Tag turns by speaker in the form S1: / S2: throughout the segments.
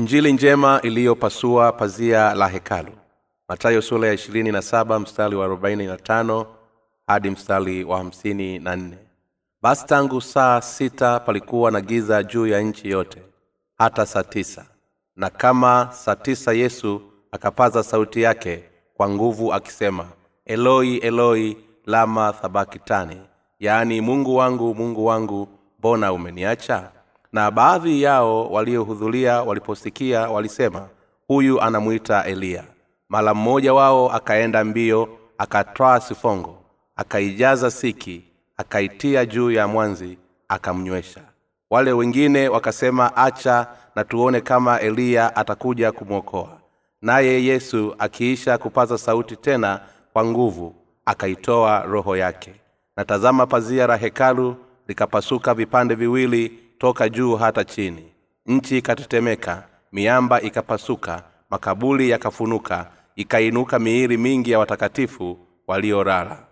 S1: injili njema iliyopasua pazia la hekalu. Matayo sura ya ishirini na saba mstari wa arobaini na tano hadi mstari wa hamsini na nne. Basi tangu saa sita palikuwa na giza juu ya nchi yote hata saa tisa. Na kama saa tisa yesu akapaza sauti yake kwa nguvu akisema eloi eloi lama thabakitani. Yaani mungu wangu mungu wangu mbona umeniacha na baadhi yao waliohudhuria waliposikia walisema huyu anamwita eliya. Mara mmoja wao akaenda mbio akatwaa sifongo akaijaza siki akaitia juu ya mwanzi akamnywesha. Wale wengine wakasema acha na tuone kama eliya atakuja kumwokoa. Naye yesu akiisha kupaza sauti tena kwa nguvu akaitoa roho yake. Na tazama pazia la hekalu likapasuka vipande viwili toka juu hata chini. Nchi ikatetemeka miamba ikapasuka makaburi yakafunuka ikainuka miili mingi ya watakatifu waliorara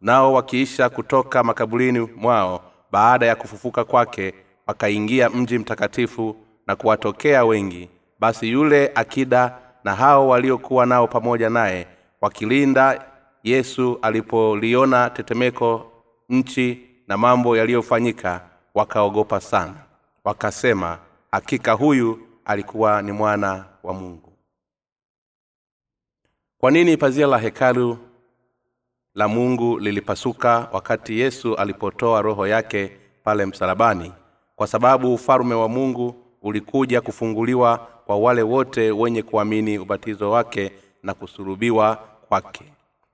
S1: nao wakiisha kutoka makaburini mwao baada ya kufufuka kwake wakaingia mji mtakatifu na kuwatokea wengi. Basi yule akida na hao waliokuwa nao pamoja naye wakilinda yesu alipoliona tetemeko nchi na mambo yaliyofanyika wakaogopa sana. Wakasema hakika huyu alikuwa ni mwana wa mungu. Kwa nini pazia la hekalu la mungu lilipasuka wakati yesu alipotoa roho yake pale msalabani? Kwa sababu ufalume wa mungu ulikuja kufunguliwa kwa wale wote wenye kuamini ubatizo wake na kusurubiwa kwake.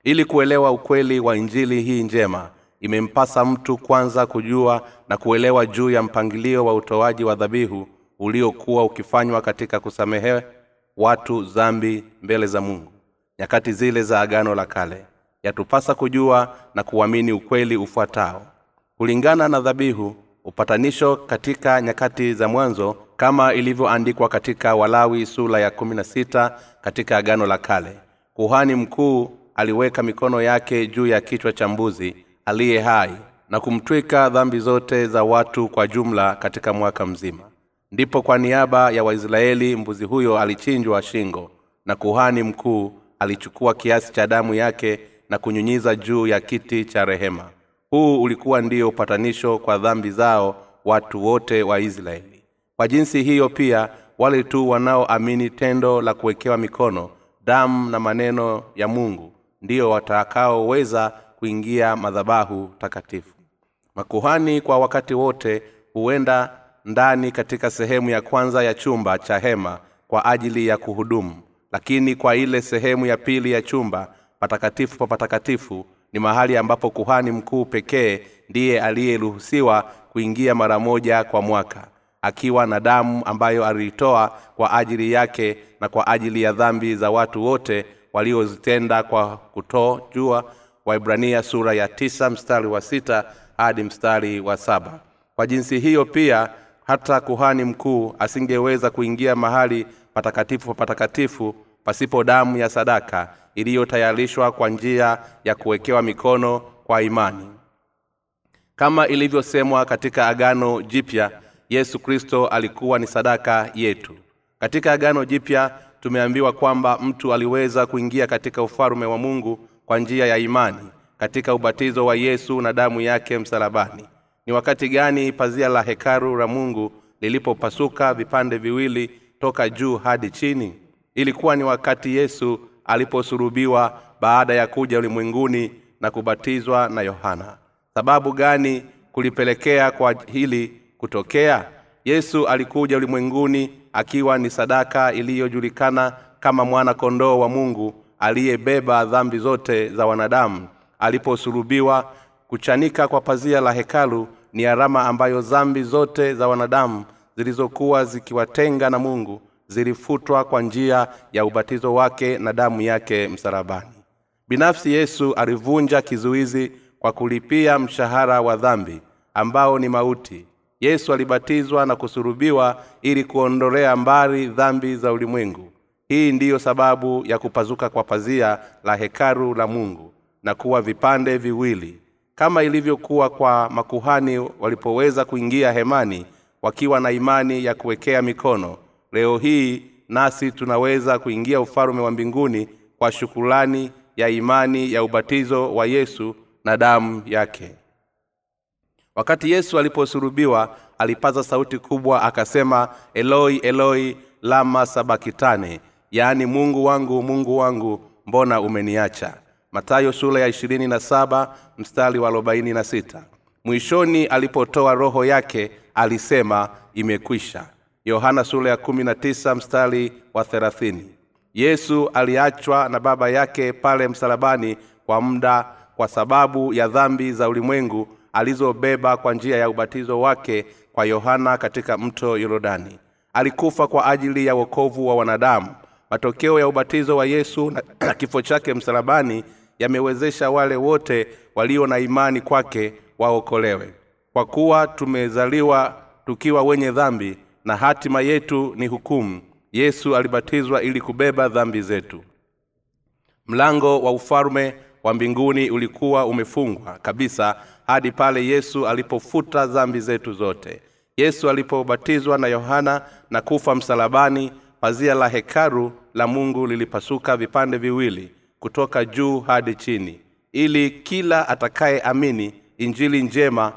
S1: Ili kuelewa ukweli wa injili hii njema imempasa mtu kwanza kujua na kuelewa juu ya mpangilio wa utoaji wa dhabihu uliokuwa ukifanywa katika kusamehe watu zambi mbele za mungu. Nyakati zile za agano la kale yatupasa kujua na kuamini ukweli ufuatao. Kulingana na dhabihu upatanisho katika nyakati za mwanzo kama ilivyoandikwa katika walawi sula ya 16 katika agano la kale kuhani mkuu aliweka mikono yake juu ya kichwa cha mbuzi aliye hai na kumtwika dhambi zote za watu kwa jumla katika mwaka mzima. Ndipo kwa niaba ya waisraeli mbuzi huyo alichinjwa shingo na kuhani mkuu alichukua kiasi cha damu yake na kunyunyiza juu ya kiti cha rehema. Huu ulikuwa ndio upatanisho kwa dhambi zao watu wote wa israeli. Kwa jinsi hiyo pia wale tu wanaoamini tendo la kuwekewa mikono damu na maneno ya mungu ndiyo watakaoweza kuingia madhabahu takatifu. Makuhani kwa wakati wote huenda ndani katika sehemu ya kwanza ya chumba cha hema kwa ajili ya kuhudumu. Lakini kwa ile sehemu ya pili ya chumba patakatifu pa patakatifu ni mahali ambapo kuhani mkuu pekee ndiye aliyeruhusiwa kuingia mara moja kwa mwaka akiwa na damu ambayo aliitoa kwa ajili yake na kwa ajili ya dhambi za watu wote waliozitenda kwa kutojua waibrania sura ya tisa mstari wa sita hadi mstari wa saba. Kwa jinsi hiyo pia hata kuhani mkuu asingeweza kuingia mahali patakatifu pa patakatifu pasipo damu ya sadaka iliyotayarishwa kwa njia ya kuwekewa mikono kwa imani. Kama ilivyosemwa katika agano jipya yesu kristo alikuwa ni sadaka yetu. Katika agano jipya tumeambiwa kwamba mtu aliweza kuingia katika ufalume wa mungu kwa njia ya imani katika ubatizo wa yesu na damu yake msalabani. Ni wakati gani pazia la hekaru la mungu lilipopasuka vipande viwili toka juu hadi chini? Ilikuwa ni wakati yesu aliposurubiwa baada ya kuja ulimwenguni na kubatizwa na yohana. Sababu gani kulipelekea kwa hili kutokea? Yesu alikuja ulimwenguni akiwa ni sadaka iliyojulikana kama mwana kondoo wa mungu aliyebeba dhambi zote za wanadamu. Aliposulubiwa kuchanika kwa pazia la hekalu ni alama ambayo dhambi zote za wanadamu zilizokuwa zikiwatenga na mungu zilifutwa kwa njia ya ubatizo wake na damu yake msalabani. Binafsi yesu alivunja kizuizi kwa kulipia mshahara wa dhambi ambao ni mauti. Yesu alibatizwa na kusurubiwa ili kuondolea mbali dhambi za ulimwengu hii ndiyo sababu ya kupazuka kwa pazia la hekaru la mungu na kuwa vipande viwili kama ilivyokuwa kwa makuhani walipoweza kuingia hemani wakiwa na imani ya kuwekea mikono. Leo hii nasi tunaweza kuingia ufalume wa mbinguni kwa shukulani ya imani ya ubatizo wa yesu na damu yake. Wakati yesu aliposulubiwa alipaza sauti kubwa akasema eloi eloi lama sabakitane yaani mungu wangu mungu wangu mbona umeniacha? Matayo sura ya ishirini na saba mstari wa arobaini na sita. Mwishoni alipotoa roho yake alisema imekwisha. Yohana sura ya kumi na tisa mstari wa thelathini. Yesu aliachwa na baba yake pale msalabani kwa muda kwa sababu ya dhambi za ulimwengu alizobeba kwa njia ya ubatizo wake kwa yohana katika mto yorodani. Alikufa kwa ajili ya wokovu wa wanadamu matokeo ya ubatizo wa yesu na kifo chake msalabani yamewezesha wale wote walio na imani kwake waokolewe. Kwa kuwa tumezaliwa tukiwa wenye dhambi na hatima yetu ni hukumu yesu alibatizwa ili kubeba dhambi zetu. Mlango wa ufalume wa mbinguni ulikuwa umefungwa kabisa hadi pale yesu alipofuta dhambi zetu zote. Yesu alipobatizwa na yohana na kufa msalabani pazia la hekalu la mungu lilipasuka vipande viwili kutoka juu hadi chini ili kila atakayeamini injili njema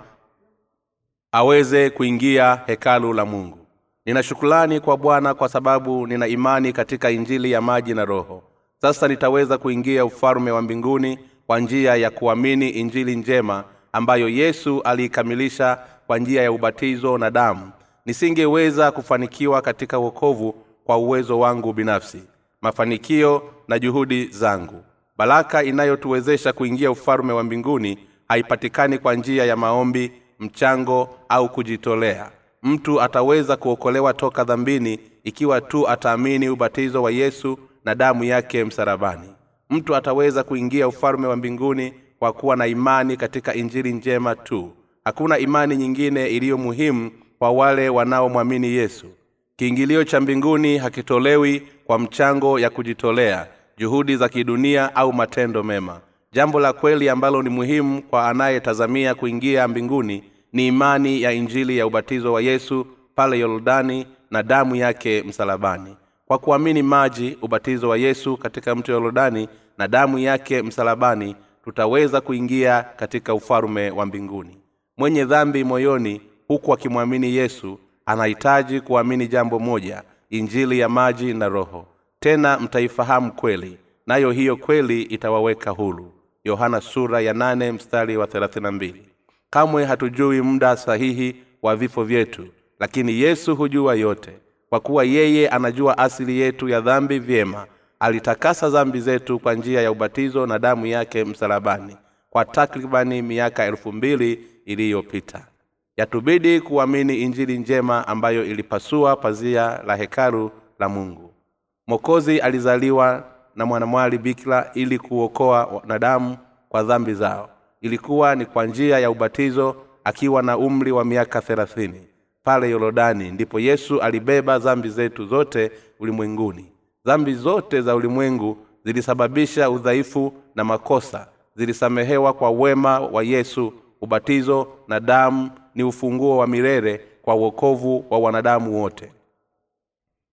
S1: aweze kuingia hekalu la mungu. Nina shukulani kwa bwana kwa sababu nina imani katika injili ya maji na roho. Sasa nitaweza kuingia ufalume wa mbinguni kwa njia ya kuamini injili njema ambayo yesu aliikamilisha kwa njia ya ubatizo na damu. Nisingeweza kufanikiwa katika wokovu kwa uwezo wangu binafsi mafanikio na juhudi zangu. Baraka inayotuwezesha kuingia ufalume wa mbinguni haipatikani kwa njia ya maombi mchango au kujitolea. Mtu ataweza kuokolewa toka dhambini ikiwa tu ataamini ubatizo wa yesu na damu yake msarabani mtu ataweza kuingia ufalume wa mbinguni kwa kuwa na imani katika injili njema tu. Hakuna imani nyingine iliyo muhimu kwa wale wanaomwamini yesu kiingilio cha mbinguni hakitolewi kwa mchango ya kujitolea juhudi za kidunia au matendo mema. Jambo la kweli ambalo ni muhimu kwa anayetazamia kuingia mbinguni ni imani ya injili ya ubatizo wa yesu pale yordani na damu yake msalabani. Kwa kuamini maji ubatizo wa yesu katika mto yordani na damu yake msalabani tutaweza kuingia katika ufalume wa mbinguni. Mwenye dhambi moyoni huku akimwamini yesu anahitaji kuamini jambo moja injili ya maji na roho. Tena mtaifahamu kweli nayo hiyo kweli itawaweka hulu yohana sura ya nane mstari wa mbili. Kamwe hatujui muda sahihi wa vifo vyetu lakini yesu hujua yote. Kwa kuwa yeye anajua asili yetu ya dhambi vyema alitakasa dhambi zetu kwa njia ya ubatizo na damu yake msalabani kwa takribani miaka elfu mbili iliyopita yatubidi kuamini injili njema ambayo ilipasua pazia la hekalu la mungu. Mokozi alizaliwa na mwanamwali bikira ili kuokoa wanadamu kwa dhambi zao. Ilikuwa ni kwa njia ya ubatizo akiwa na umri wa miaka thelathini. Pale yorodani ndipo yesu alibeba dhambi zetu zote ulimwenguni. Dhambi zote za ulimwengu zilisababisha udhaifu na makosa. Zilisamehewa kwa wema wa yesu ubatizo na damu ni ufunguo wa milele kwa uokovu wa wanadamu wote.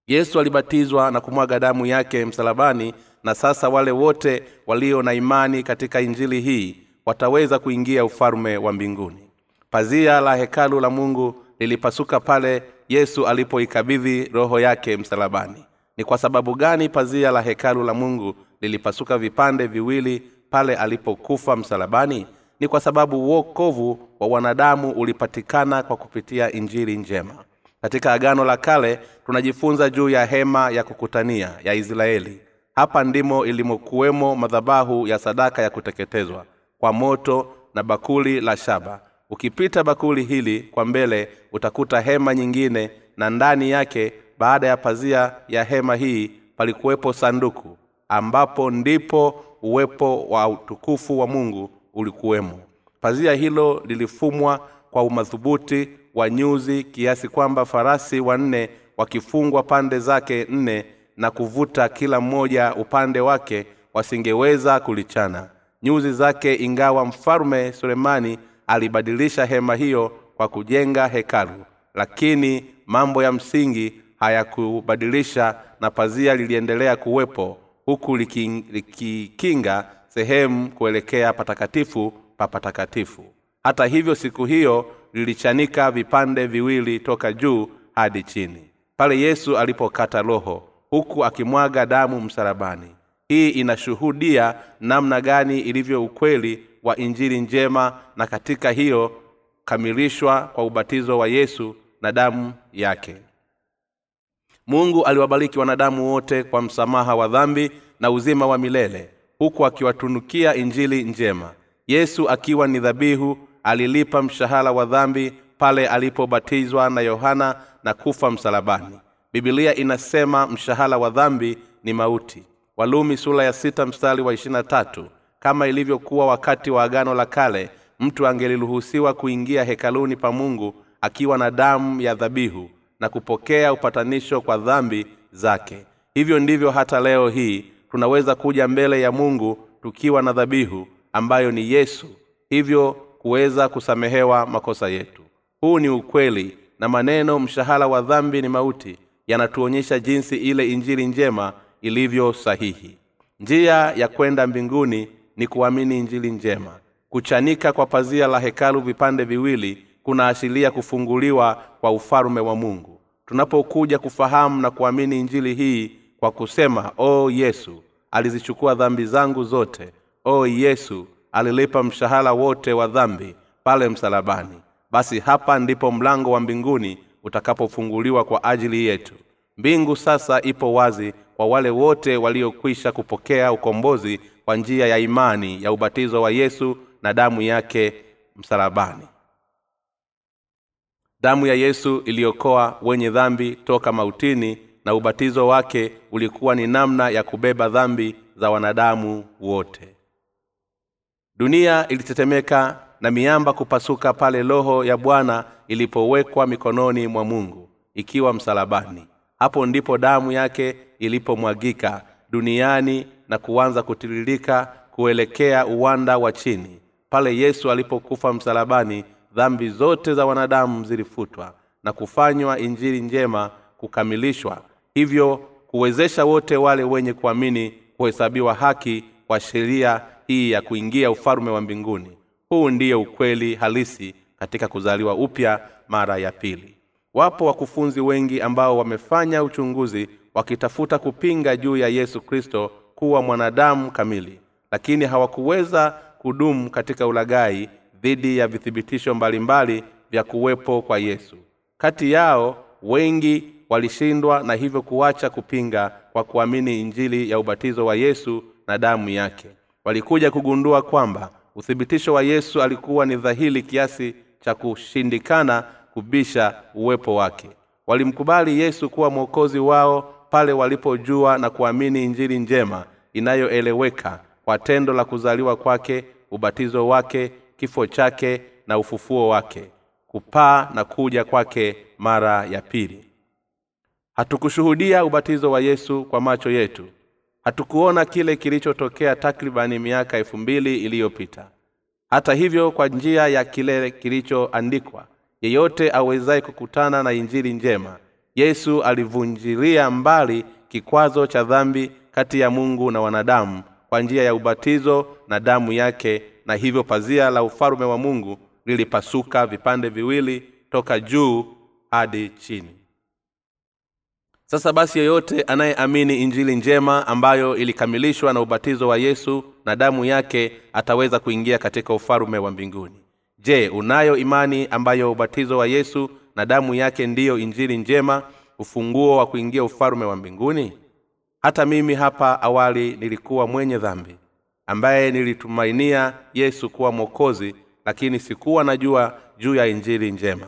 S1: Yesu alibatizwa na kumwaga damu yake msalabani na sasa wale wote walio na imani katika injili hii wataweza kuingia ufalume wa mbinguni. Pazia la hekalu la mungu lilipasuka pale yesu alipoikabidhi roho yake msalabani. Ni kwa sababu gani pazia la hekalu la mungu lilipasuka vipande viwili pale alipokufa msalabani ni kwa sababu uokovu wa wanadamu ulipatikana kwa kupitia injili njema. Katika agano la kale tunajifunza juu ya hema ya kukutania ya israeli. Hapa ndimo ilimokuwemo madhabahu ya sadaka ya kuteketezwa kwa moto na bakuli la shaba. Ukipita bakuli hili kwa mbele utakuta hema nyingine na ndani yake baada ya pazia ya hema hii palikuwepo sanduku ambapo ndipo uwepo wa utukufu wa mungu ulikuwemo. Pazia hilo lilifumwa kwa umadhubuti wa nyuzi kiasi kwamba farasi wanne wakifungwa pande zake nne na kuvuta kila mmoja upande wake wasingeweza kulichana. Nyuzi zake ingawa mfalme sulemani alibadilisha hema hiyo kwa kujenga hekalu lakini mambo ya msingi hayakubadilisha na pazia liliendelea kuwepo huku likikinga liki sehemu kuelekea patakatifu pa patakatifu. Hata hivyo siku hiyo lilichanika vipande viwili toka juu hadi chini. Pale yesu alipokata roho huku akimwaga damu msalabani. Hii inashuhudia namna gani ilivyo ukweli wa injili njema na katika hiyo kamilishwa kwa ubatizo wa yesu na damu yake. Mungu aliwabariki wanadamu wote kwa msamaha wa dhambi na uzima wa milele huku akiwatunukia injili njema. Yesu akiwa ni dhabihu alilipa mshahara wa dhambi pale alipobatizwa na yohana na kufa msalabani. Bibilia inasema mshahara wa dhambi ni mauti. Walumi sura ya sita mstari wa ishirina tatu. Kama ilivyokuwa wakati wa agano la kale mtu angeliruhusiwa kuingia hekaluni pa mungu akiwa na damu ya dhabihu na kupokea upatanisho kwa dhambi zake. Hivyo ndivyo hata leo hii tunaweza kuja mbele ya mungu tukiwa na dhabihu ambayo ni yesu hivyo kuweza kusamehewa makosa yetu. Huu ni ukweli na maneno mshahara wa dhambi ni mauti yanatuonyesha jinsi ile injili njema ilivyo sahihi. Njia ya kwenda mbinguni ni kuamini injili njema. Kuchanika kwa pazia la hekalu vipande viwili kunaashiria kufunguliwa kwa ufalume wa mungu. Tunapokuja kufahamu na kuamini injili hii kwa kusema o oh, yesu alizichukua dhambi zangu zote. O oh, yesu alilipa mshahara wote wa dhambi pale msalabani. Basi hapa ndipo mlango wa mbinguni utakapofunguliwa kwa ajili yetu. Mbingu sasa ipo wazi kwa wale wote waliokwisha kupokea ukombozi kwa njia ya imani ya ubatizo wa yesu na damu yake msalabani. Damu ya yesu iliokoa wenye dhambi toka mautini na ubatizo wake ulikuwa ni namna ya kubeba dhambi za wanadamu wote. Dunia ilitetemeka na miamba kupasuka pale roho ya bwana ilipowekwa mikononi mwa mungu ikiwa msalabani. Hapo ndipo damu yake ilipomwagika duniani na kuanza kutiririka kuelekea uwanda wa chini. Pale yesu alipokufa msalabani dhambi zote za wanadamu zilifutwa na kufanywa injili njema kukamilishwa hivyo kuwezesha wote wale wenye kuamini kuhesabiwa haki kwa sheria hii ya kuingia ufalume wa mbinguni. Huu ndiyo ukweli halisi katika kuzaliwa upya mara ya pili. Wapo wakufunzi wengi ambao wamefanya uchunguzi wakitafuta kupinga juu ya yesu kristo kuwa mwanadamu kamili lakini hawakuweza kudumu katika ulagai dhidi ya vithibitisho mbalimbali vya kuwepo kwa yesu. Kati yao wengi walishindwa na hivyo kuacha kupinga kwa kuamini injili ya ubatizo wa yesu na damu yake. Walikuja kugundua kwamba uthibitisho wa yesu alikuwa ni dhahili kiasi cha kushindikana kubisha uwepo wake. Walimkubali yesu kuwa mwokozi wao pale walipojua na kuamini injili njema inayoeleweka kwa tendo la kuzaliwa kwake ubatizo wake kifo chake na ufufuo wake kupaa na kuja kwake mara ya pili hatukushuhudia ubatizo wa yesu kwa macho yetu. Hatukuona kile kilichotokea takribani miaka elfu mbili iliyopita. Hata hivyo kwa njia ya kile kilichoandikwa yeyote awezaye kukutana na injili njema yesu alivunjilia mbali kikwazo cha dhambi kati ya mungu na wanadamu kwa njia ya ubatizo na damu yake na hivyo pazia la ufalume wa mungu lilipasuka vipande viwili toka juu hadi chini sasa basi yeyote anayeamini injili njema ambayo ilikamilishwa na ubatizo wa yesu na damu yake ataweza kuingia katika ufalume wa mbinguni. Je unayo imani ambayo ubatizo wa yesu na damu yake ndiyo injili njema ufunguo wa kuingia ufalume wa mbinguni? Hata mimi hapa awali nilikuwa mwenye dhambi ambaye nilitumainia yesu kuwa mwokozi lakini sikuwa najua juu ya injili njema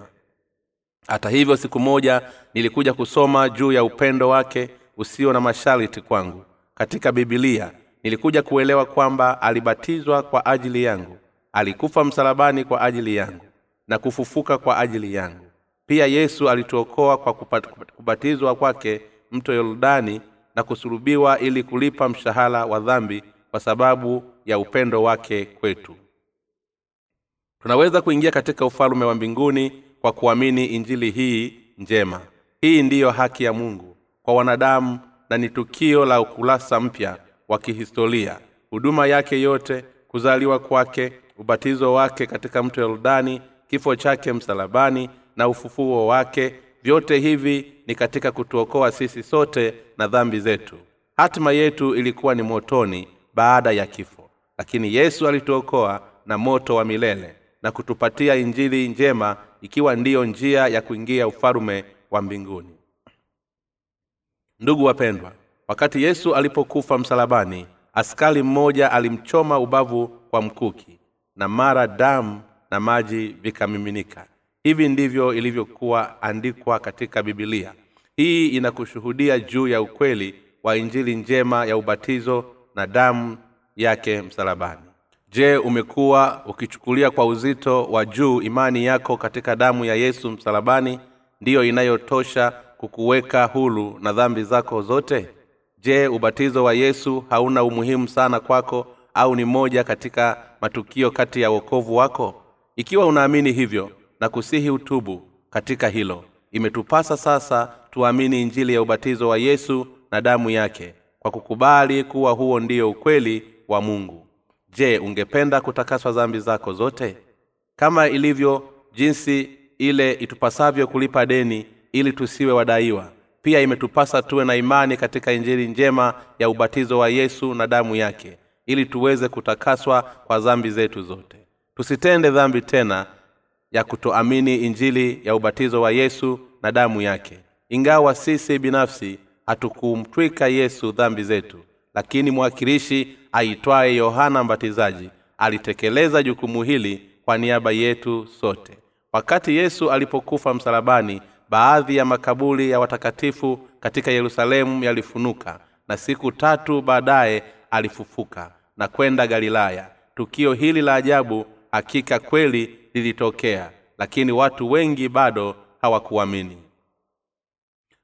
S1: hata hivyo siku moja nilikuja kusoma juu ya upendo wake usio na masharti kwangu. Katika bibilia nilikuja kuelewa kwamba alibatizwa kwa ajili yangu alikufa msalabani kwa ajili yangu na kufufuka kwa ajili yangu. Pia yesu alituokoa kwa kubatizwa kwake mto yordani na kusulubiwa ili kulipa mshahara wa dhambi kwa sababu ya upendo wake kwetu. Tunaweza kuingia katika ufalume wa mbinguni kwa kuamini injili hii njema. Hii ndiyo haki ya mungu kwa wanadamu na ni tukio la ukurasa mpya wa kihistoria. Huduma yake yote kuzaliwa kwake ubatizo wake katika mto yordani kifo chake msalabani na ufufuo wake vyote hivi ni katika kutuokoa sisi sote na dhambi zetu. Hatima yetu ilikuwa ni motoni baada ya kifo. Lakini yesu alituokoa na moto wa milele na kutupatia injili njema ikiwa ndiyo njia ya kuingia ufalume wa mbinguni. Ndugu wapendwa wakati yesu alipokufa msalabani askari mmoja alimchoma ubavu kwa mkuki na mara damu na maji vikamiminika. Hivi ndivyo ilivyokuwa andikwa katika bibilia hii inakushuhudia juu ya ukweli wa injili njema ya ubatizo na damu yake msalabani je umekuwa ukichukulia kwa uzito wa juu imani yako katika damu ya yesu msalabani ndiyo inayotosha kukuweka hulu na dhambi zako zote? Je ubatizo wa yesu hauna umuhimu sana kwako au ni moja katika matukio kati ya wokovu wako? Ikiwa unaamini hivyo na kusihi utubu katika hilo. Imetupasa sasa tuamini injili ya ubatizo wa yesu na damu yake kwa kukubali kuwa huo ndiyo ukweli wa mungu je ungependa kutakaswa dhambi zako zote? Kama ilivyo jinsi ile itupasavyo kulipa deni ili tusiwe wadaiwa pia imetupasa tuwe na imani katika injili njema ya ubatizo wa yesu na damu yake ili tuweze kutakaswa kwa dhambi zetu zote. Tusitende dhambi tena ya kutoamini injili ya ubatizo wa yesu na damu yake. Ingawa sisi binafsi hatukumtwika yesu dhambi zetu lakini mwakilishi aitwaye yohana mbatizaji alitekeleza jukumu hili kwa niaba yetu sote. Wakati yesu alipokufa msalabani baadhi ya makaburi ya watakatifu katika yerusalemu yalifunuka na siku tatu baadaye alifufuka na kwenda galilaya. Tukio hili la ajabu hakika kweli lilitokea lakini watu wengi bado hawakuamini.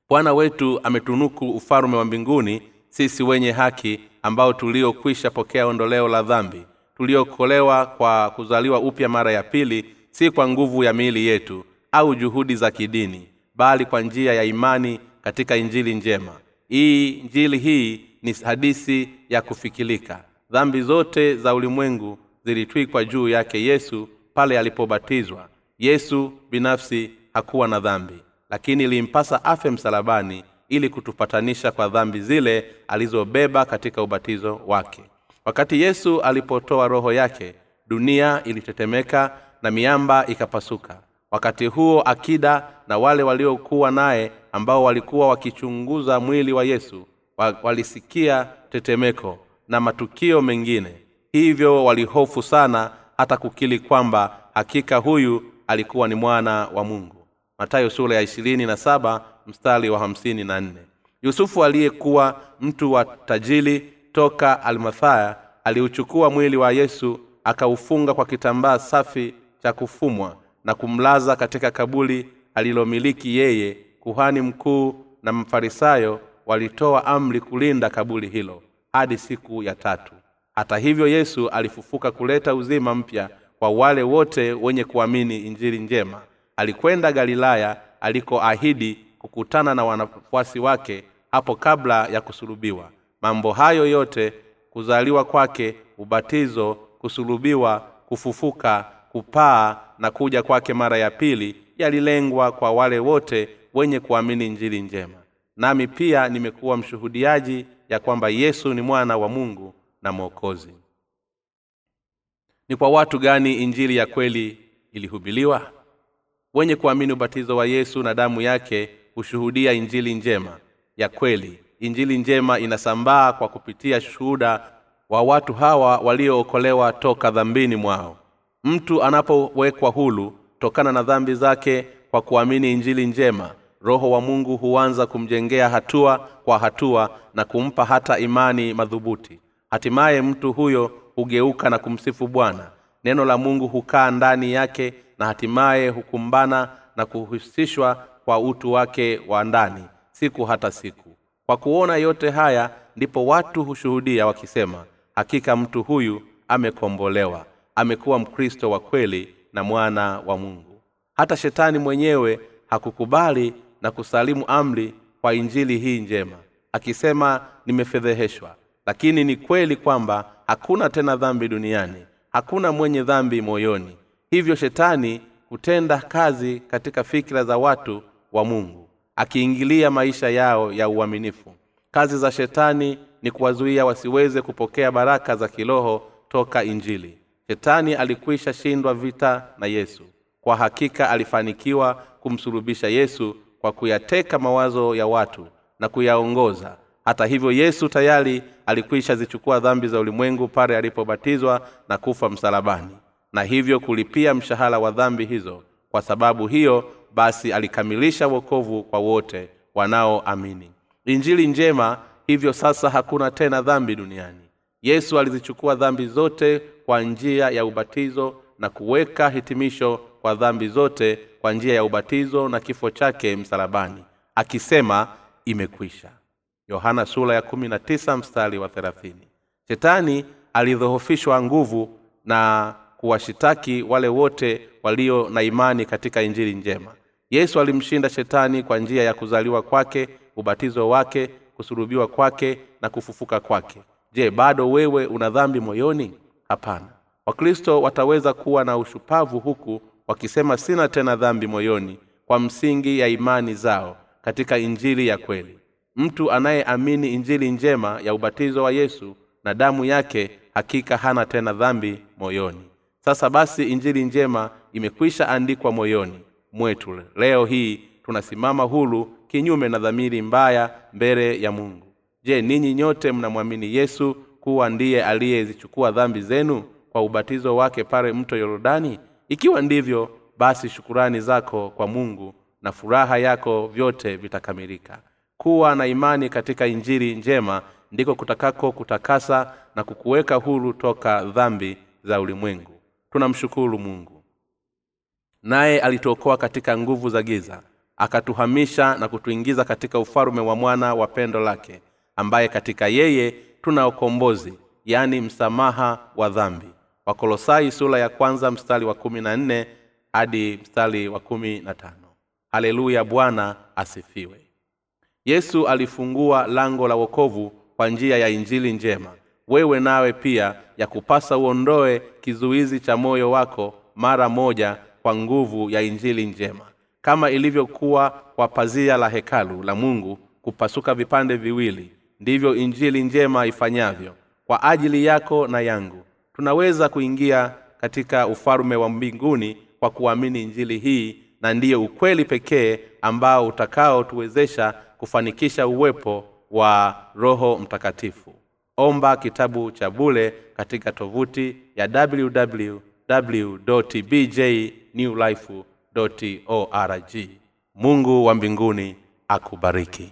S1: Bwana wetu ametunuku ufalume wa mbinguni sisi wenye haki ambao tuliokwisha pokea ondoleo la dhambi tuliokolewa kwa kuzaliwa upya mara ya pili si kwa nguvu ya miili yetu au juhudi za kidini bali kwa njia ya imani katika injili njema. Hii injili hii ni hadisi ya kufikilika. Dhambi zote za ulimwengu zilitwikwa juu yake yesu pale alipobatizwa. Yesu binafsi hakuwa na dhambi lakini ilimpasa afe msalabani ili kutupatanisha kwa dhambi zile alizobeba katika ubatizo wake. Wakati yesu alipotoa roho yake dunia ilitetemeka na miamba ikapasuka. Wakati huo akida na wale waliokuwa naye ambao walikuwa wakichunguza mwili wa yesu walisikia tetemeko na matukio mengine. Hivyo walihofu sana hata kukili kwamba hakika huyu alikuwa ni mwana wa mungu. Matayo sura ya mstari wa hamsini na nne. Yusufu aliyekuwa mtu wa tajili toka almathaya aliuchukua mwili wa yesu akaufunga kwa kitambaa safi cha kufumwa na kumlaza katika kabuli alilomiliki yeye kuhani mkuu na mfarisayo walitoa amri kulinda kabuli hilo hadi siku ya tatu. Hata hivyo yesu alifufuka kuleta uzima mpya kwa wale wote wenye kuamini injili njema. Alikwenda galilaya alikoahidi kukutana na wanafuasi wake hapo kabla ya kusulubiwa. Mambo hayo yote kuzaliwa kwake ubatizo kusulubiwa kufufuka kupaa na kuja kwake mara ya pili yalilengwa kwa wale wote wenye kuamini njili njema. Nami pia nimekuwa mshuhudiaji ya kwamba yesu ni mwana wa mungu na mwokozi. Ni kwa watu gani injili ya kweli ilihubiliwa? Wenye kuamini ubatizo wa yesu na damu yake hushuhudia injili njema ya kweli. Injili njema inasambaa kwa kupitia shuhuda wa watu hawa waliookolewa toka dhambini mwao. Mtu anapowekwa hulu tokana na dhambi zake kwa kuamini injili njema roho wa mungu huanza kumjengea hatua kwa hatua na kumpa hata imani madhubuti. Hatimaye mtu huyo hugeuka na kumsifu bwana. Neno la mungu hukaa ndani yake na hatimaye hukumbana na kuhusishwa kwa utu wake wa ndani siku hata siku. Kwa kuona yote haya ndipo watu hushuhudia wakisema hakika mtu huyu amekombolewa amekuwa mkristo wa kweli na mwana wa mungu. Hata shetani mwenyewe hakukubali na kusalimu amri kwa injili hii njema akisema nimefedheheshwa. Lakini ni kweli kwamba hakuna tena dhambi duniani hakuna mwenye dhambi moyoni. Hivyo shetani hutenda kazi katika fikira za watu wa mungu akiingilia maisha yao ya uaminifu. Kazi za shetani ni kuwazuia wasiweze kupokea baraka za kiroho toka injili. Shetani alikwisha shindwa vita na yesu. Kwa hakika alifanikiwa kumsulubisha yesu kwa kuyateka mawazo ya watu na kuyaongoza. Hata hivyo yesu tayari alikwisha zichukua dhambi za ulimwengu pale alipobatizwa na kufa msalabani na hivyo kulipia mshahara wa dhambi hizo. Kwa sababu hiyo basi alikamilisha wokovu kwa wote wanaoamini. Injili njema hivyo sasa hakuna tena dhambi duniani. Yesu alizichukua dhambi zote kwa njia ya ubatizo na kuweka hitimisho kwa dhambi zote kwa njia ya ubatizo na kifo chake msalabani akisema imekwisha. Yohana sura ya 19 mstari wa 30 shetani alidhohofishwa nguvu na kuwashitaki wale wote walio na imani katika injili njema yesu alimshinda shetani kwa njia ya kuzaliwa kwake ubatizo wake kusulubiwa kwake na kufufuka kwake. Je bado wewe una dhambi moyoni? Hapana. Wakristo wataweza kuwa na ushupavu huku wakisema sina tena dhambi moyoni kwa msingi ya imani zao katika injili ya kweli. Mtu anayeamini injili njema ya ubatizo wa yesu na damu yake hakika hana tena dhambi moyoni. Sasa basi injili njema imekwisha andikwa moyoni mwetu. Leo hii tunasimama hulu kinyume na dhamiri mbaya mbele ya mungu. Je ninyi nyote mnamwamini yesu kuwa ndiye aliyezichukua dhambi zenu kwa ubatizo wake pale mto yorodani ikiwa ndivyo basi shukurani zako kwa mungu na furaha yako vyote vitakamilika. Kuwa na imani katika injili njema ndiko kutakako kutakasa na kukuweka huru toka dhambi za ulimwengu. Tunamshukuru mungu naye alituokoa katika nguvu za giza akatuhamisha na kutuingiza katika ufalume wa mwana wa pendo lake ambaye katika yeye tuna ukombozi yaani msamaha wa dhambi. Wakolosai sura ya kwanza mstari wa kumi na nne hadi mstari wa kumi na tano. Haleluya bwana asifiwe. Yesu alifungua lango la wokovu kwa njia ya injili njema. Wewe nawe pia ya kupasa uondoe kizuizi cha moyo wako mara moja kwa nguvu ya injili njema kama ilivyokuwa kwa pazia la hekalu la mungu kupasuka vipande viwili ndivyo injili njema ifanyavyo kwa ajili yako na yangu. Tunaweza kuingia katika ufalume wa mbinguni kwa kuamini injili hii na ndiyo ukweli pekee ambao utakaotuwezesha kufanikisha uwepo wa roho mtakatifu. Omba kitabu cha bule katika tovuti ya www newlife org. Mungu wa mbinguni akubariki